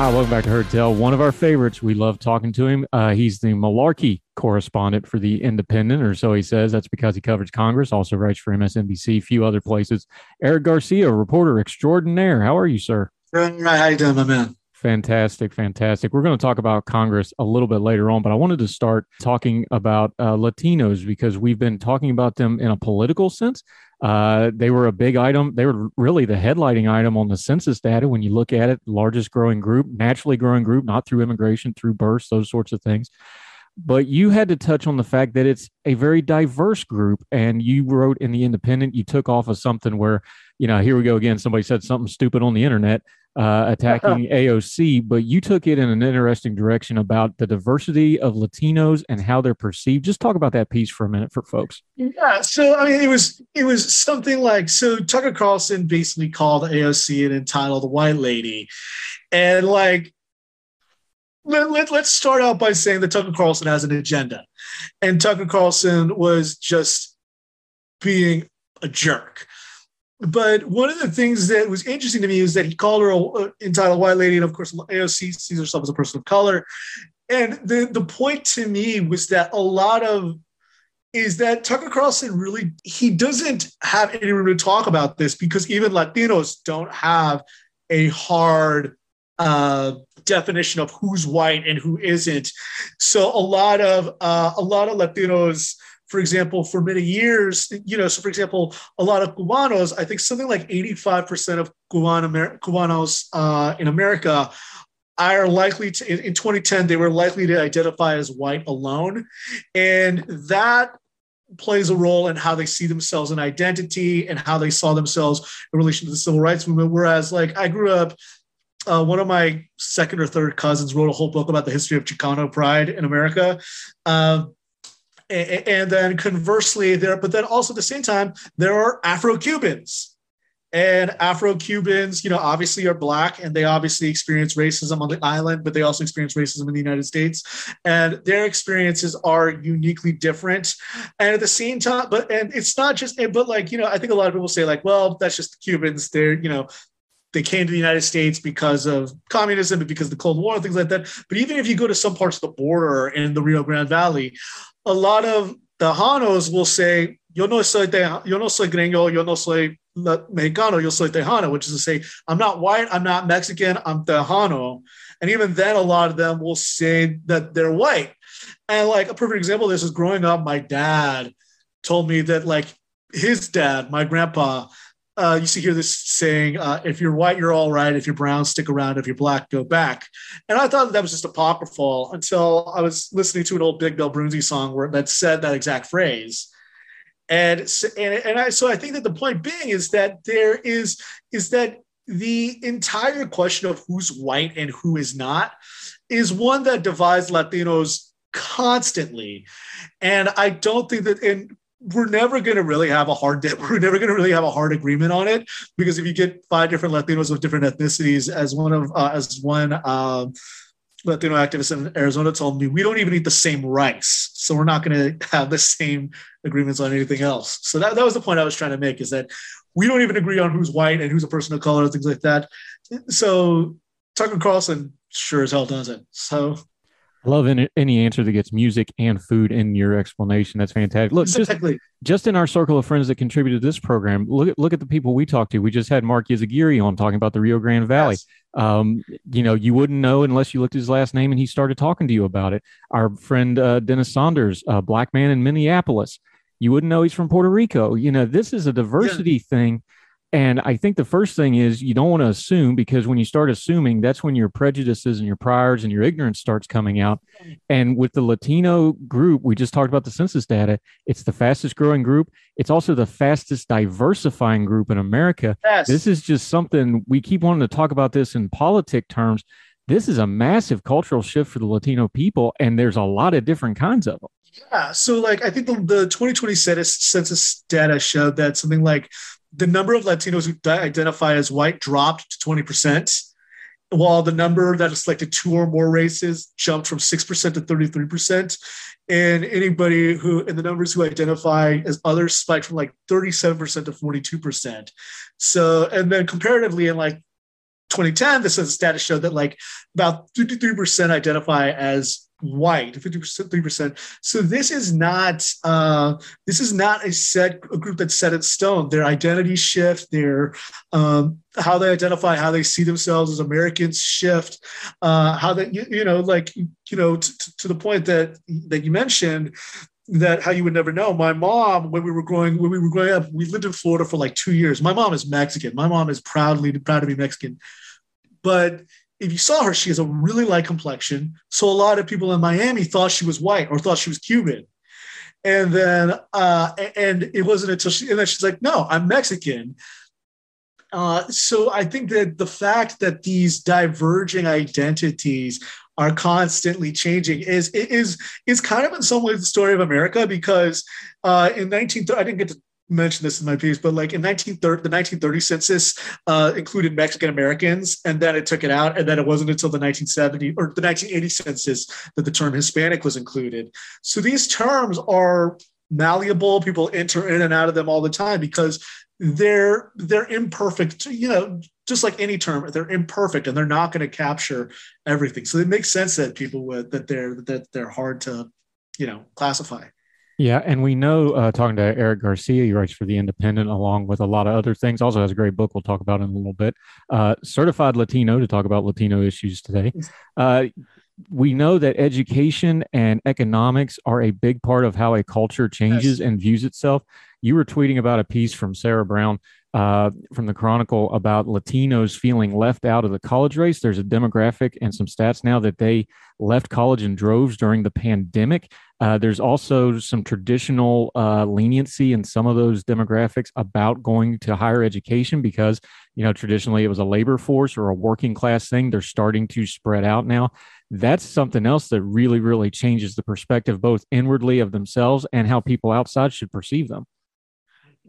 Ah, welcome back to Heard Tell. One of our favorites. We love talking to him. Uh, he's the Malarkey correspondent for the Independent, or so he says. That's because he covers Congress. Also writes for MSNBC, a few other places. Eric Garcia, reporter extraordinaire. How are you, sir? Right, how you doing, my man? Fantastic, fantastic. We're going to talk about Congress a little bit later on, but I wanted to start talking about uh, Latinos because we've been talking about them in a political sense. Uh, they were a big item. They were really the headlighting item on the census data when you look at it. Largest growing group, naturally growing group, not through immigration, through births, those sorts of things. But you had to touch on the fact that it's a very diverse group. And you wrote in The Independent, you took off of something where, you know, here we go again. Somebody said something stupid on the internet uh, attacking AOC, but you took it in an interesting direction about the diversity of Latinos and how they're perceived. Just talk about that piece for a minute for folks. Yeah, so I mean, it was it was something like so Tucker Carlson basically called AOC an entitled white lady, and like let, let, let's start out by saying that Tucker Carlson has an agenda, and Tucker Carlson was just being a jerk. But one of the things that was interesting to me is that he called her a, entitled white lady, and of course, AOC sees herself as a person of color. And the the point to me was that a lot of is that Tucker Carlson really he doesn't have any room to talk about this because even Latinos don't have a hard uh, definition of who's white and who isn't. So a lot of uh, a lot of Latinos for example, for many years, you know, so for example, a lot of Cubanos, I think something like 85% of Cuban Cubanos uh, in America are likely to, in, in 2010, they were likely to identify as white alone. And that plays a role in how they see themselves in identity and how they saw themselves in relation to the civil rights movement. Whereas, like, I grew up uh, one of my second or third cousins wrote a whole book about the history of Chicano pride in America. Uh, and then conversely there but then also at the same time there are afro-cubans. And afro-cubans you know obviously are black and they obviously experience racism on the island but they also experience racism in the united states. And their experiences are uniquely different. And at the same time but and it's not just but like you know i think a lot of people say like well that's just the cubans. They're you know they came to the United States because of communism because of the Cold War and things like that. But even if you go to some parts of the border in the Rio Grande Valley, a lot of Tejanos will say, yo no soy, te, yo no soy gringo, yo no soy mexicano, yo soy tejano, which is to say, I'm not white, I'm not Mexican, I'm tejano. And even then, a lot of them will say that they're white. And like a perfect example of this is growing up, my dad told me that like his dad, my grandpa, uh, you see hear this saying, uh, if you're white, you're all right. If you're brown, stick around. If you're black, go back. And I thought that, that was just apocryphal until I was listening to an old Big Bill Broonzy song where that said that exact phrase. And, and, and I, so I think that the point being is that there is, is that the entire question of who's white and who is not is one that divides Latinos constantly. And I don't think that, and we're never going to really have a hard we're never going to really have a hard agreement on it because if you get five different Latinos of different ethnicities, as one of uh, as one um, Latino activist in Arizona told me, we don't even eat the same rice, so we're not going to have the same agreements on anything else. So that, that was the point I was trying to make is that we don't even agree on who's white and who's a person of color things like that. So Tucker Carlson sure as hell doesn't. So love any, any answer that gets music and food in your explanation. That's fantastic. Look, exactly. just, just in our circle of friends that contributed to this program, look at look at the people we talked to. We just had Mark Yzaguirre on talking about the Rio Grande Valley. Yes. Um, you know, you wouldn't know unless you looked at his last name and he started talking to you about it. Our friend uh, Dennis Saunders, a black man in Minneapolis, you wouldn't know he's from Puerto Rico. You know, this is a diversity yeah. thing and I think the first thing is you don't want to assume because when you start assuming, that's when your prejudices and your priors and your ignorance starts coming out. And with the Latino group, we just talked about the census data. It's the fastest growing group. It's also the fastest diversifying group in America. Yes. This is just something we keep wanting to talk about this in politic terms. This is a massive cultural shift for the Latino people, and there's a lot of different kinds of them. Yeah. So, like, I think the, the 2020 census data showed that something like the number of Latinos who identify as white dropped to 20%, while the number that selected two or more races jumped from 6% to 33%. And anybody who, and the numbers who identify as others spiked from like 37% to 42%. So, and then comparatively in like 2010, this is data showed that like about 53% identify as white 53 percent so this is not uh, this is not a set a group that's set in stone. Their identity shift their um, how they identify how they see themselves as americans shift uh, how that you, you, know like you know t- t- to the point that that you mentioned that how you would never know my mom when we were growing when we were growing up we lived in florida for like two years my mom is mexican my mom is proudly proud to be mexican but if you saw her, she has a really light complexion. So a lot of people in Miami thought she was white or thought she was Cuban. And then, uh, and it wasn't until she, and then she's like, no, I'm Mexican. Uh, so I think that the fact that these diverging identities are constantly changing is is is kind of in some ways the story of America because uh, in 19 I didn't get to mention this in my piece, but like in 1930, the 1930 census uh, included Mexican Americans, and then it took it out, and then it wasn't until the 1970 or the 1980 census that the term Hispanic was included. So these terms are malleable. People enter in and out of them all the time because they're they're imperfect. You know, just like any term, they're imperfect, and they're not going to capture everything. So it makes sense that people would that they're that they're hard to you know classify. Yeah, and we know uh, talking to Eric Garcia, he writes for the Independent along with a lot of other things. Also has a great book we'll talk about in a little bit. Uh, Certified Latino to talk about Latino issues today. Uh, we know that education and economics are a big part of how a culture changes yes. and views itself. You were tweeting about a piece from Sarah Brown uh, from the Chronicle about Latinos feeling left out of the college race. There's a demographic and some stats now that they left college in droves during the pandemic. Uh, there's also some traditional uh, leniency in some of those demographics about going to higher education because, you know, traditionally it was a labor force or a working class thing. They're starting to spread out now. That's something else that really, really changes the perspective both inwardly of themselves and how people outside should perceive them.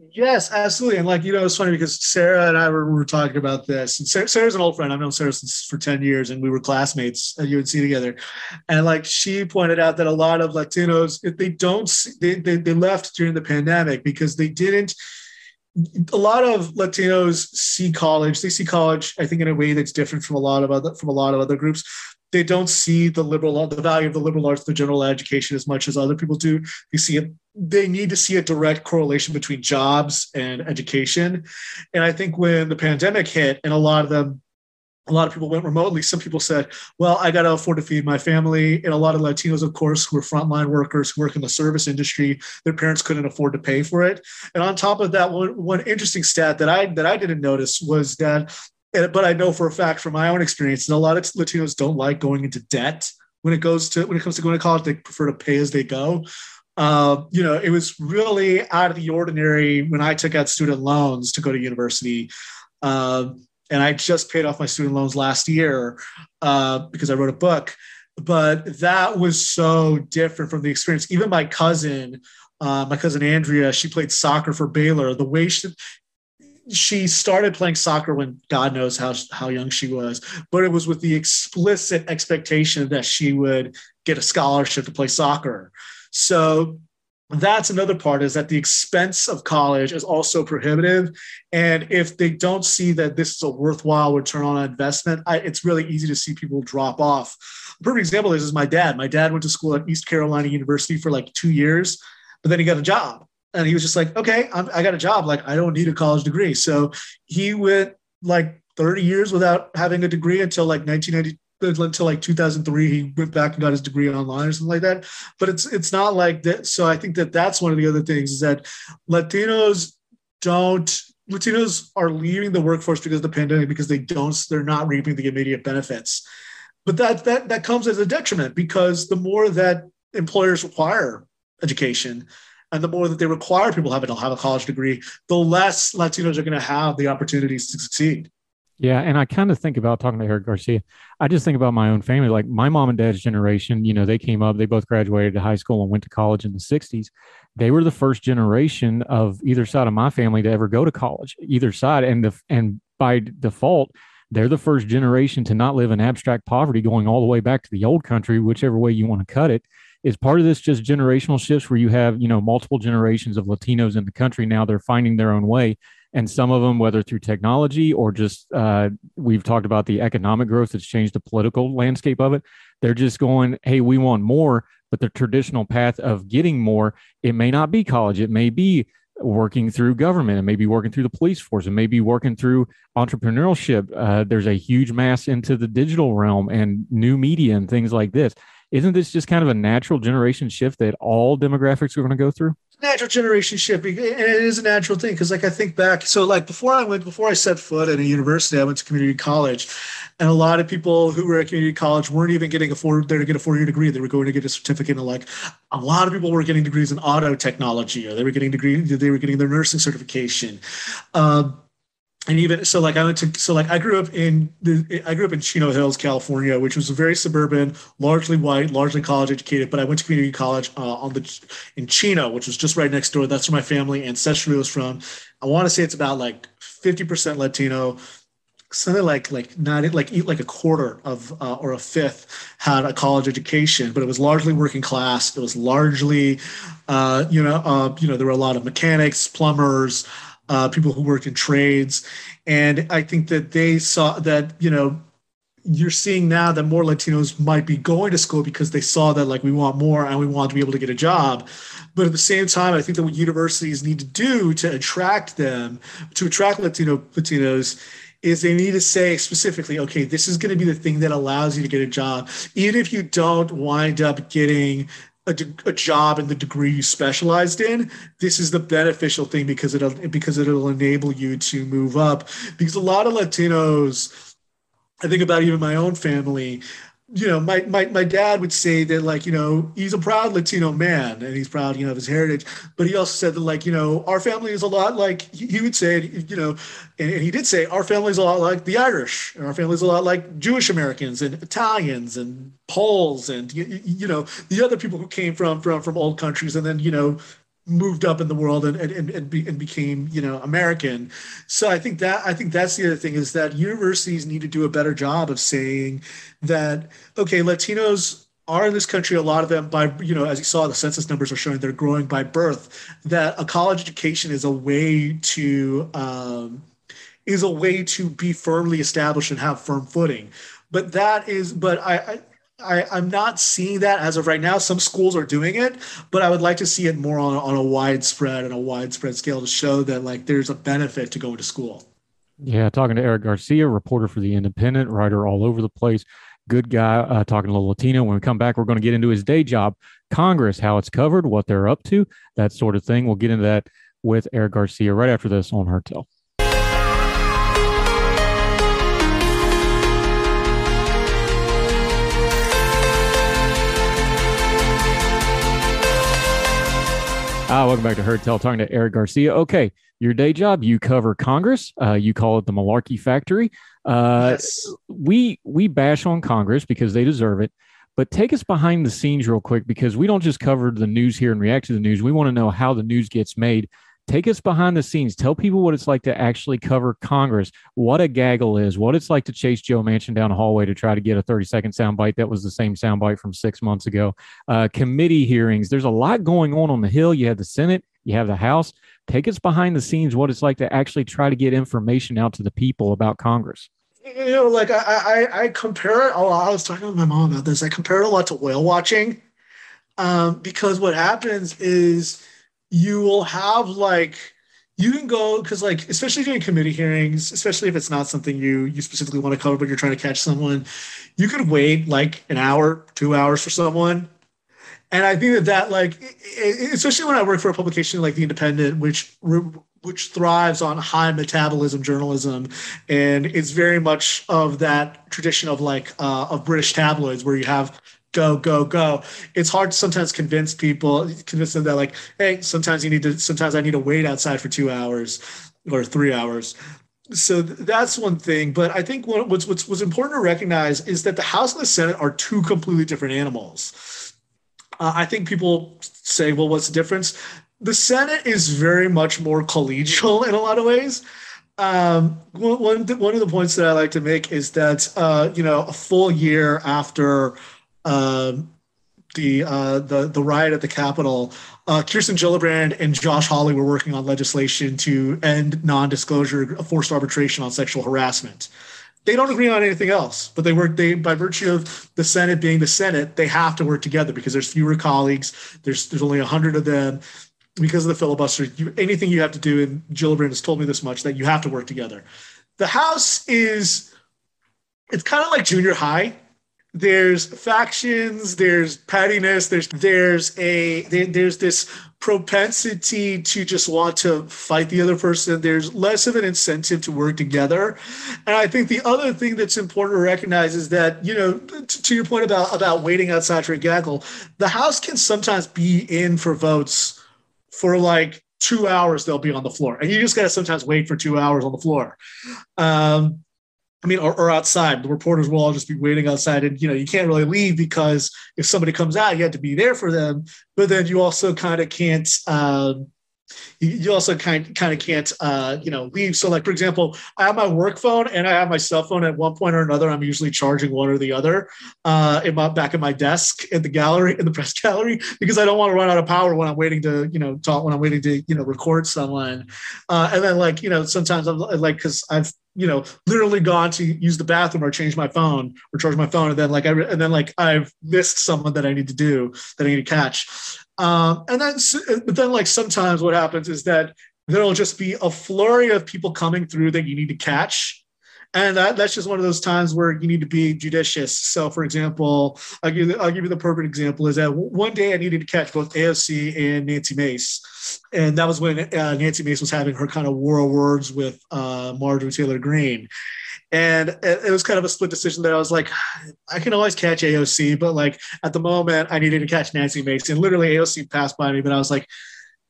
Yes, absolutely. And like, you know, it's funny because Sarah and I were, were talking about this. And Sarah, Sarah's an old friend. I've known Sarah since for 10 years and we were classmates at UNC together. And like she pointed out that a lot of Latinos, if they don't, they, they, they left during the pandemic because they didn't, a lot of Latinos see college. They see college, I think, in a way that's different from a lot of other from a lot of other groups they don't see the liberal the value of the liberal arts the general education as much as other people do. They see it they need to see a direct correlation between jobs and education. And i think when the pandemic hit and a lot of them a lot of people went remotely some people said well i got to afford to feed my family. And a lot of latinos of course who are frontline workers who work in the service industry their parents couldn't afford to pay for it. And on top of that one, one interesting stat that i that i didn't notice was that but I know for a fact from my own experience that a lot of Latinos don't like going into debt when it goes to when it comes to going to college. They prefer to pay as they go. Uh, you know, it was really out of the ordinary when I took out student loans to go to university. Uh, and I just paid off my student loans last year uh, because I wrote a book. But that was so different from the experience. Even my cousin, uh, my cousin Andrea, she played soccer for Baylor. The way she, she started playing soccer when God knows how how young she was, but it was with the explicit expectation that she would get a scholarship to play soccer. So that's another part is that the expense of college is also prohibitive. And if they don't see that this is a worthwhile return on investment I, it's really easy to see people drop off. A perfect example is, is my dad. My dad went to school at east carolina university for like two years but then he got a job and he was just like okay I'm, i got a job. Like i don't need a college degree. So he went like 30 years without having a degree until like 1990 until like 2003 he went back and got his degree online or something like that. But it's it's not like that. So i think that that's one of the other things is that latinos don't latinos are leaving the workforce because of the pandemic because they don't they're not reaping the immediate benefits. But that that that comes as a detriment because the more that employers require education and the more that they require people having to have a college degree the less latinos are going to have the opportunities to succeed yeah, and I kind of think about talking to Eric Garcia. I just think about my own family. Like my mom and dad's generation, you know, they came up, they both graduated high school and went to college in the 60s. They were the first generation of either side of my family to ever go to college, either side. And the and by default, they're the first generation to not live in abstract poverty going all the way back to the old country, whichever way you want to cut it. Is part of this just generational shifts where you have, you know, multiple generations of Latinos in the country. Now they're finding their own way. And some of them whether through technology or just uh, we've talked about the economic growth that's changed the political landscape of it. They're just going hey we want more but the traditional path of getting more it may not be college. It may be working through government. It may be working through the police force. It may be working through entrepreneurship. Uh, there's a huge mass into the digital realm and new media and things like this isn't this just kind of a natural generation shift that all demographics are going to go through? Natural generation shift and it is a natural thing because like i think back so like before i went before i set foot at a university i went to community college and a lot of people who were at community college weren't even getting a four there to get a four-year degree. They were going to get a certificate and like a lot of people were getting degrees in auto technology or they were getting degree they were getting their nursing certification. Um, and even so like i went to so like i grew up in the i grew up in chino hills california which was very suburban largely white largely college educated but i went to community college uh, on the in chino which was just right next door. That's where my family ancestrally was from. I want to say it's about like 50% latino something like like not like eat like a quarter of uh, or a fifth had a college education but it was largely working class. It was largely uh, you know uh, you know there were a lot of mechanics plumbers uh, people who worked in trades. And I think that they saw that, you know, you're seeing now that more Latinos might be going to school because they saw that like we want more and we want to be able to get a job. But at the same time, I think that what universities need to do to attract them, to attract Latino Latinos, is they need to say specifically, okay, this is going to be the thing that allows you to get a job, even if you don't wind up getting a, a, job and the degree you specialized in this is the beneficial thing because it'll because it'll enable you to move up. Because a lot of latinos i think about even my own family you know, my, my my dad would say that like, you know, he's a proud Latino man and he's proud, you know, of his heritage. But he also said that like, you know, our family is a lot like he would say, you know, and, and he did say our family is a lot like the Irish, and our family is a lot like Jewish Americans and Italians and Poles and you, you know the other people who came from from from old countries and then you know moved up in the world and and and, be, and, became you know American. So I think that I think that's the other thing is that universities need to do a better job of saying that okay, Latinos are in this country a lot of them by you know as you saw the census numbers are showing they're growing by birth that a college education is a way to um, is a way to be firmly established and have firm footing but that is but I, I I, I'm not seeing that as of right now. Some schools are doing it, but I would like to see it more on, on a widespread and a widespread scale to show that like there's a benefit to going to school. Yeah, talking to Eric Garcia, reporter for the Independent, writer all over the place. Good guy, uh, talking to a Latino. When we come back, we're going to get into his day job, Congress, how it's covered, what they're up to, that sort of thing. We'll get into that with Eric Garcia right after this on Heard Ah, welcome back to Heard Tell, talking to Eric Garcia. Okay, your day job, you cover Congress. Uh, you call it the Malarkey Factory. Uh, yes. We we bash on Congress because they deserve it. But take us behind the scenes real quick because we don't just cover the news here and react to the news. We want to know how the news gets made. Take us behind the scenes. Tell people what it's like to actually cover Congress, what a gaggle is, what it's like to chase Joe Manchin down a hallway to try to get a 30 second soundbite that was the same soundbite from six months ago. Uh, committee hearings. There's a lot going on on the Hill. You have the Senate, you have the House. Take us behind the scenes, what it's like to actually try to get information out to the people about Congress. You know, like I, I, I compare it a lot. I was talking with my mom about this. I compare it a lot to whale watching um, because what happens is you will have like you can go because like especially during committee hearings especially if it's not something you you specifically want to cover but you're trying to catch someone you could wait like an hour two hours for someone. And i think that that like especially when i work for a publication like the independent which which thrives on high metabolism journalism and it's very much of that tradition of like uh, of british tabloids where you have go go go. It's hard to sometimes convince people convince them that like hey sometimes you need to sometimes i need to wait outside for two hours or three hours. So that's one thing but i think what, what's, what's what's important to recognize is that the house and the senate are two completely different animals. Uh, i think people say well what's the difference? The senate is very much more collegial in a lot of ways. Um, one, one of the points that I like to make is that, uh, you know, a full year after um, the uh, the the riot at the Capitol, uh, Kirsten Gillibrand and Josh Hawley were working on legislation to end non-disclosure forced arbitration on sexual harassment. They don't agree on anything else, but they work. They by virtue of the Senate being the Senate, they have to work together because there's fewer colleagues. There's there's only hundred of them because of the filibuster. You, anything you have to do, and Gillibrand has told me this much that you have to work together. The House is it's kind of like junior high there's factions there's pettiness there's there's a there, there's this propensity to just want to fight the other person. There's less of an incentive to work together. And i think the other thing that's important to recognize is that you know to, to your point about about waiting outside for a gaggle the house can sometimes be in for votes for like two hours they'll be on the floor. And you just got to sometimes wait for two hours on the floor. Um, I mean, or, or, outside. The reporters will all just be waiting outside, and you know you can't really leave because if somebody comes out, you have to be there for them. But then you also kind of can't. Um, you, also kind kind of can't uh, you know leave. So like for example, I have my work phone and I have my cell phone. At one point or another, I'm usually charging one or the other uh, in my back at my desk in the gallery in the press gallery because I don't want to run out of power when I'm waiting to you know talk when I'm waiting to you know record someone. Uh, and then like you know sometimes I'm like because I've you know, literally gone to use the bathroom or change my phone or charge my phone, and then like I and then like I've missed someone that I need to do that I need to catch, um, and then but then like sometimes what happens is that there'll just be a flurry of people coming through that you need to catch, and that, that's just one of those times where you need to be judicious. So, for example, I'll give, I'll give you the perfect example is that one day I needed to catch both AOC and Nancy Mace. And that was when uh, Nancy Mace was having her kind of war of words with uh, Marjorie Taylor Greene. And it was kind of a split decision that I was like, I can always catch AOC, but like at the moment, I needed to catch Nancy Mace. And literally, AOC passed by me, but I was like,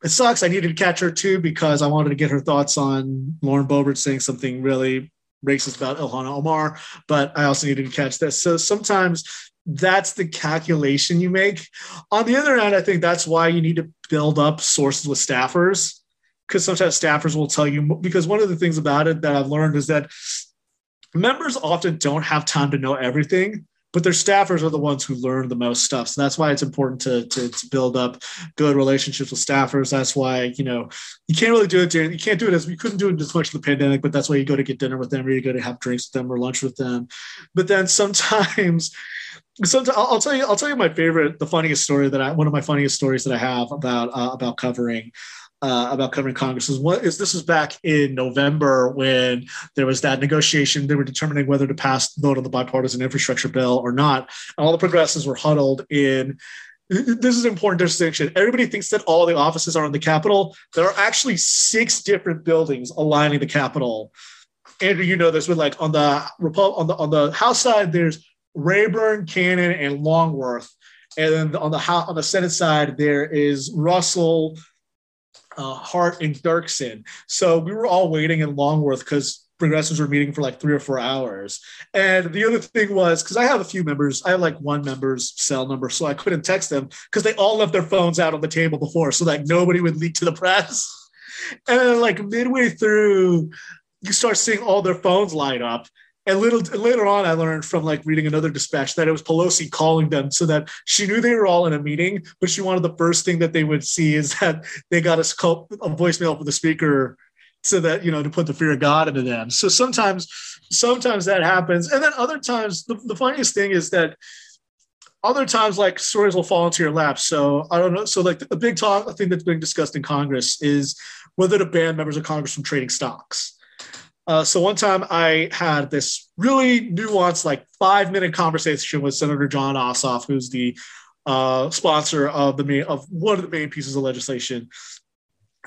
it sucks. I needed to catch her too because I wanted to get her thoughts on Lauren Boebert saying something really racist about Ilhan Omar, but I also needed to catch this. So sometimes that's the calculation you make. On the other hand, I think that's why you need to build up sources with staffers because sometimes staffers will tell you because one of the things about it that I've learned is that members often don't have time to know everything but their staffers are the ones who learn the most stuff. So that's why it's important to, to, to, build up good relationships with staffers. That's why, you know, you can't really do it during, you can't do it as, we couldn't do it as much in the pandemic, but that's why you go to get dinner with them or you go to have drinks with them or lunch with them. But then sometimes, sometimes I'll, tell you, I'll tell you my favorite, the funniest story that I, one of my funniest stories that I have about, uh, about covering uh, about covering Congress is what is this was back in November when there was that negotiation. They were determining whether to pass vote on the bipartisan infrastructure bill or not. And all the progressives were huddled in. This is an important distinction. Everybody thinks that all the offices are in the Capitol. There are actually six different buildings aligning the Capitol. Andrew, you know this. With like on the on the on the House side, there's Rayburn, Cannon, and Longworth, and then on the on the Senate side, there is Russell, uh, Hart and Dirksen. So we were all waiting in Longworth because progressives were meeting for like three or four hours. And the other thing was because I have a few members, I have like one member's cell number, so I couldn't text them because they all left their phones out on the table before, so that nobody would leak to the press. And then, like midway through, you start seeing all their phones light up. And little later on, I learned from like reading another dispatch that it was Pelosi calling them so that she knew they were all in a meeting, but she wanted the first thing that they would see is that they got a, call, a voicemail from the speaker so that you know to put the fear of God into them. So sometimes, sometimes that happens, and then other times the, the funniest thing is that other times like stories will fall into your lap. So I don't know. So like the big talk a thing that's being discussed in Congress is whether to ban members of Congress from trading stocks. Uh, so one time I had this really nuanced, like five minute conversation with Senator Jon Ossoff, who's the uh, sponsor of the main, of one of the main pieces of legislation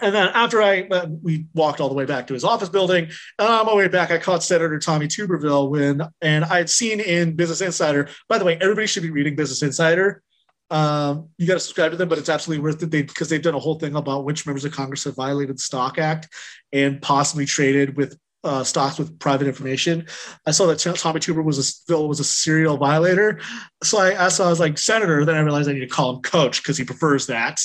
and then after I uh, we walked all the way back to his office building, and on my way back, I caught Senator Tommy Tuberville when, and I had seen in Business Insider. By the way, everybody should be reading Business Insider. Um, you got to subscribe to them, but it's absolutely worth it they, because they've done a whole thing about which members of Congress have violated the Stock Act and possibly traded with uh, stocks with private information. I saw that Tommy Tuber was a Bill was a serial violator. So I asked, I was like, Senator. Then I realized I need to call him Coach because he prefers that.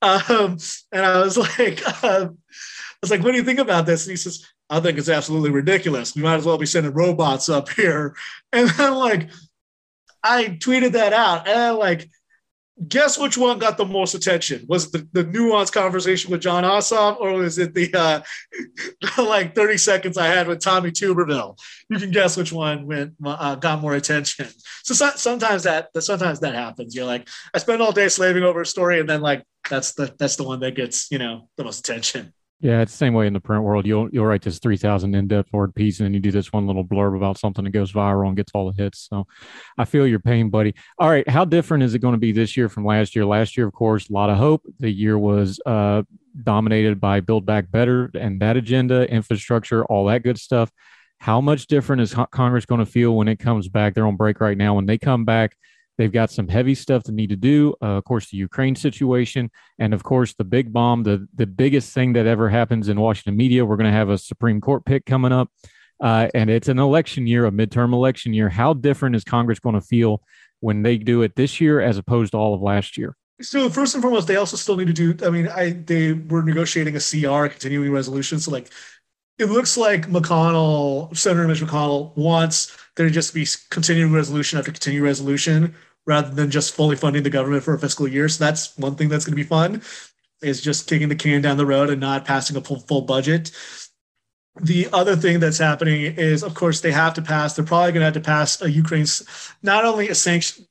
Um, and I was like, uh, I was like, what do you think about this? And he says, I think it's absolutely ridiculous. We might as well be sending robots up here. And then like, I tweeted that out, and I'm like guess which one got the most attention? Was the, the nuanced conversation with Jon Ossoff, or was it the uh, like 30 seconds I had with Tommy Tuberville? You can guess which one went uh, got more attention. So, so, sometimes that sometimes that happens. You're like, I spend all day slaving over a story, and then like that's the that's the one that gets you know the most attention. Yeah, it's the same way in the print world. You'll you'll write this three thousand in depth word piece, and then you do this one little blurb about something that goes viral and gets all the hits. So, I feel your pain, buddy. All right, how different is it going to be this year from last year? Last year, of course, a lot of hope. The year was uh, dominated by Build Back Better and that agenda, infrastructure, all that good stuff. How much different is Congress going to feel when it comes back? They're on break right now. When they come back, They've got some heavy stuff to need to do. Uh, of course, the Ukraine situation, and of course, the big bomb, the the biggest thing that ever happens in Washington media. We're going to have a Supreme Court pick coming up, uh, and it's an election year, a midterm election year. How different is Congress going to feel when they do it this year as opposed to all of last year? So first and foremost, they also still need to do. I mean, I they were negotiating a CR, continuing resolution. So like, it looks like McConnell, Senator Mitch McConnell, wants there just be continuing resolution after continuing resolution rather than just fully funding the government for a fiscal year. So that's one thing that's going to be fun is just kicking the can down the road and not passing a full, full budget. The other thing that's happening is, of course, they have to pass. They're probably going to have to pass a Ukraine's not only a sanction,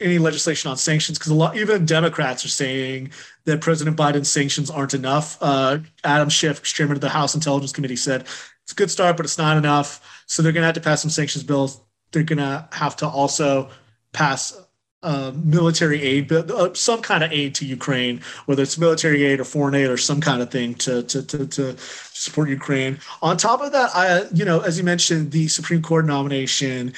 any legislation on sanctions, because a lot, even Democrats are saying that President Biden's sanctions aren't enough. Uh, Adam Schiff, chairman of the House Intelligence Committee, said it's a good start, but it's not enough. So they're going to have to pass some sanctions bills. They're going to have to also pass uh, military aid, uh, some kind of aid to Ukraine, whether it's military aid or foreign aid or some kind of thing to, to, to, to support Ukraine. On top of that, I, you know, as you mentioned, the Supreme Court nomination.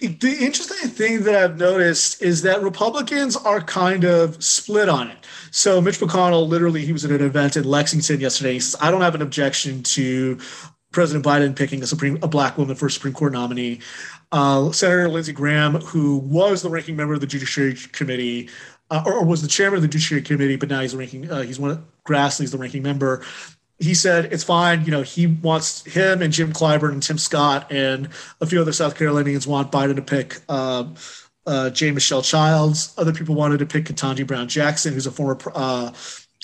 The interesting thing that I've noticed is that Republicans are kind of split on it. So Mitch McConnell, literally, he was at an event in Lexington yesterday. He says, "I don't have an objection to President Biden picking a Supreme a black woman for a Supreme Court nominee. Uh, Senator Lindsey Graham, who was the ranking member of the Judiciary Committee, uh, or, or, was the chairman of the Judiciary Committee, but now he's ranking. Uh, he's one of Grassley's the ranking member. He said it's fine. You know, he wants him and Jim Clyburn and Tim Scott and a few other South Carolinians want Biden to pick um, uh, J. Michelle Childs. Other people wanted to pick Ketanji Brown Jackson, who's a former uh,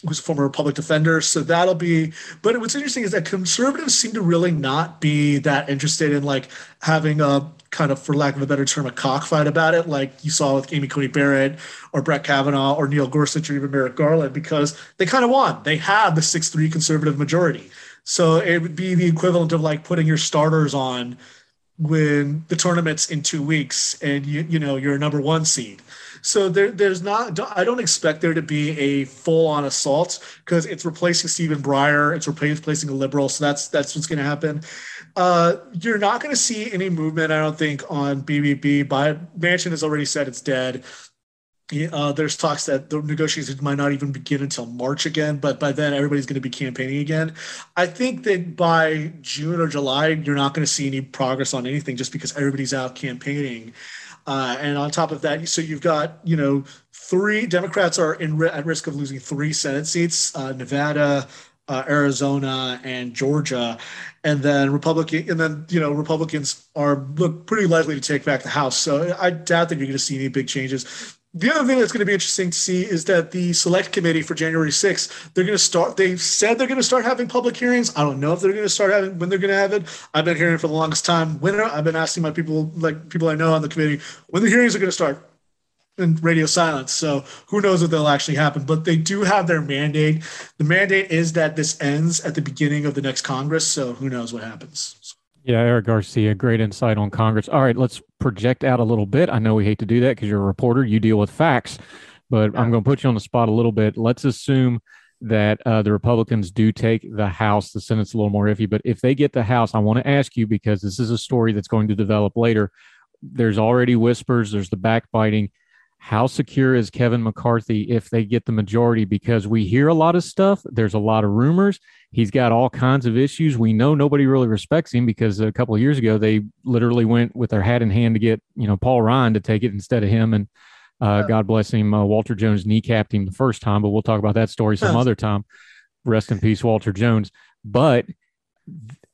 who's a former public defender. So that'll be, but what's interesting is that conservatives seem to really not be that interested in like having a kind of, for lack of a better term, a cockfight about it, like you saw with Amy Coney Barrett or Brett Kavanaugh or Neil Gorsuch or even Merrick Garland, because they kind of won. They had the 6 3 conservative majority. So it would be the equivalent of like putting your starters on when the tournament's in two weeks and you you know you're a number one seed so there, there's not. I don't expect there to be a full on assault because it's replacing Stephen Breyer. It's replacing a liberal. So that's that's what's going to happen. Uh, you're not going to see any movement, I don't think, on BBB. By Manchin has already said it's dead. Uh, there's talks that the negotiations might not even begin until March again, but by then everybody's going to be campaigning again. I think that by June or July, you're not going to see any progress on anything just because everybody's out campaigning. Uh, and on top of that, so you've got, you know, three Democrats are in at risk of losing three Senate seats uh, Nevada, uh, Arizona and Georgia, and then Republican, and then you know Republicans are look pretty likely to take back the House. So I doubt that you're going to see any big changes. The other thing that's going to be interesting to see is that the select committee for January 6th, they're going to start, they've said they're going to start having public hearings. I don't know if they're going to start having, when they're going to have it. I've been hearing for the longest time. When I've been asking my people, like people I know on the committee, when the hearings are going to start and radio silence. So who knows if they'll actually happen, but they do have their mandate. The mandate is that this ends at the beginning of the next Congress. So who knows what happens. Yeah, Eric Garcia, great insight on Congress. All right, let's project out a little bit. I know we hate to do that because you're a reporter, you deal with facts, but yeah. I'm going to put you on the spot a little bit. Let's assume that uh, the Republicans do take the House. The Senate's a little more iffy, but if they get the House, I want to ask you because this is a story that's going to develop later. There's already whispers, there's the backbiting how secure is Kevin McCarthy if they get the majority? Because we hear a lot of stuff. There's a lot of rumors. He's got all kinds of issues. We know nobody really respects him because a couple of years ago they literally went with their hat in hand to get you know Paul Ryan to take it instead of him. And uh, God bless him, uh, Walter Jones kneecapped him the first time. But we'll talk about that story some other time. Rest in peace, Walter Jones. But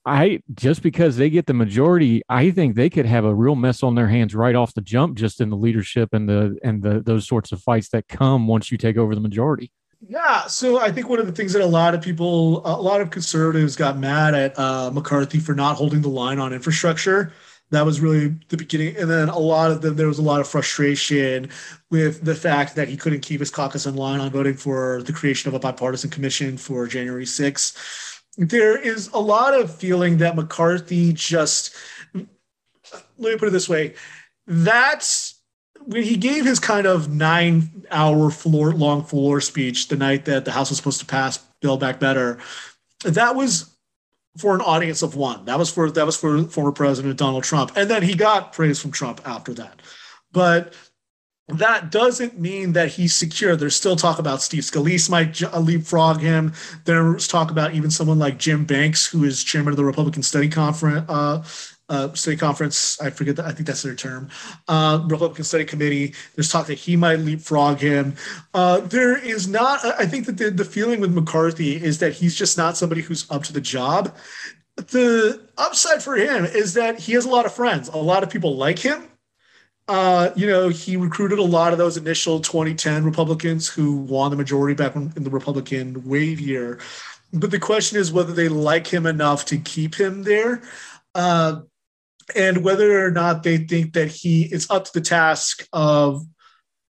I just because they get the majority, I think they could have a real mess on their hands right off the jump, just in the leadership and the and the those sorts of fights that come once you take over the majority. Yeah, so I think one of the things that a lot of people, a lot of conservatives got mad at uh, McCarthy for not holding the line on infrastructure. That was really the beginning, and then a lot of them there was a lot of frustration with the fact that he couldn't keep his caucus in line on voting for the creation of a bipartisan commission for January 6th there is a lot of feeling that McCarthy just let me put it this way that's when he gave his kind of nine hour floor long floor speech the night that the house was supposed to pass Build Back Better that was for an audience of one. That was for that was for former president donald trump. And then he got praise from trump after that. But that doesn't mean that he's secure. There's still talk about Steve Scalise might uh, leapfrog him. There's talk about even someone like Jim Banks, who is chairman of the Republican Study Conference. Uh, uh, study conference, I forget that. I think that's their term. Uh, Republican Study Committee. There's talk that he might leapfrog him. Uh, there is not. I think that the, the feeling with McCarthy is that he's just not somebody who's up to the job. The upside for him is that he has a lot of friends. A lot of people like him uh, you know, he recruited a lot of those initial 2010 Republicans who won the majority back in the Republican wave year. But the question is whether they like him enough to keep him there. Uh, and whether or not they think that he is up to the task of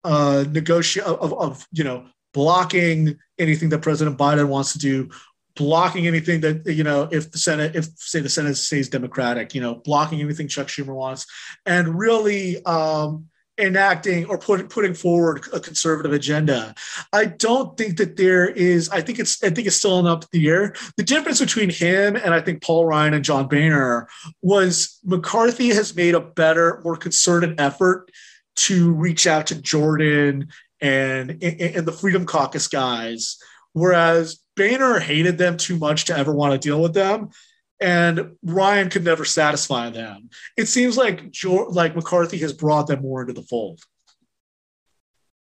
uh, negotiate of, of, you know blocking anything that President Biden wants to do blocking anything that you know if the senate if say the senate stays democratic you know blocking anything chuck schumer wants and really um enacting or put, putting forward a conservative agenda. I don't think that there is i think it's i think it's still up to the air. The difference between him and i think paul ryan and john boehner was mccarthy has made a better more concerted effort to reach out to jordan and, and the freedom caucus guys whereas Boehner hated them too much to ever want to deal with them, and Ryan could never satisfy them. It seems like like McCarthy has brought them more into the fold.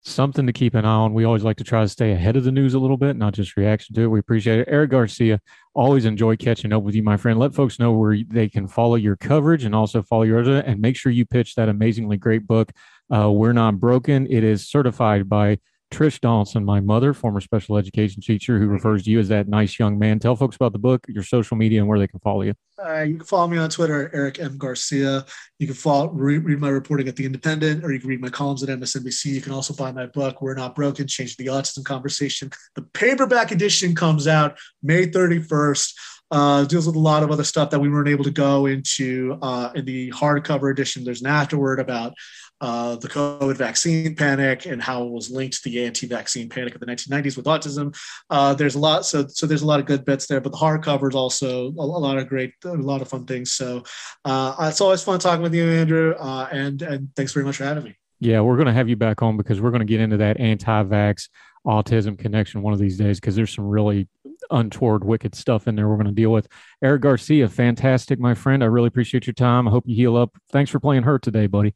Something to keep an eye on. We always like to try to stay ahead of the news a little bit, not just reaction to it. We appreciate it. Eric Garcia, always enjoy catching up with you, my friend. Let folks know where they can follow your coverage and also follow yours, and make sure you pitch that amazingly great book. Uh, We're not broken. It is certified by Trish Donaldson, my mother, former special education teacher, who refers to you as that nice young man. Tell folks about the book, your social media, and where they can follow you. Uh, you can follow me on Twitter, Eric M. Garcia. You can follow, read, read, my reporting at The Independent, or you can read my columns at MSNBC. You can also buy my book, We're Not Broken, Change the Autism Conversation. The paperback edition comes out May 31st. Uh, deals with a lot of other stuff that we weren't able to go into uh, in the hardcover edition. There's an afterword about uh, the COVID vaccine panic and how it was linked to the anti-vaccine panic of the 1990s with autism. Uh, there's a lot, so so there's a lot of good bits there, but the hardcover is also a, a, lot of great, a lot of fun things. So uh, it's always fun talking with you, Andrew, uh, and and thanks very much for having me. Yeah, we're going to have you back on because we're going to get into that anti-vax autism connection one of these days because there's some really untoward, wicked stuff in there we're going to deal with. Eric Garcia, fantastic, my friend. I really appreciate your time. I hope you heal up. Thanks for playing hurt today, buddy.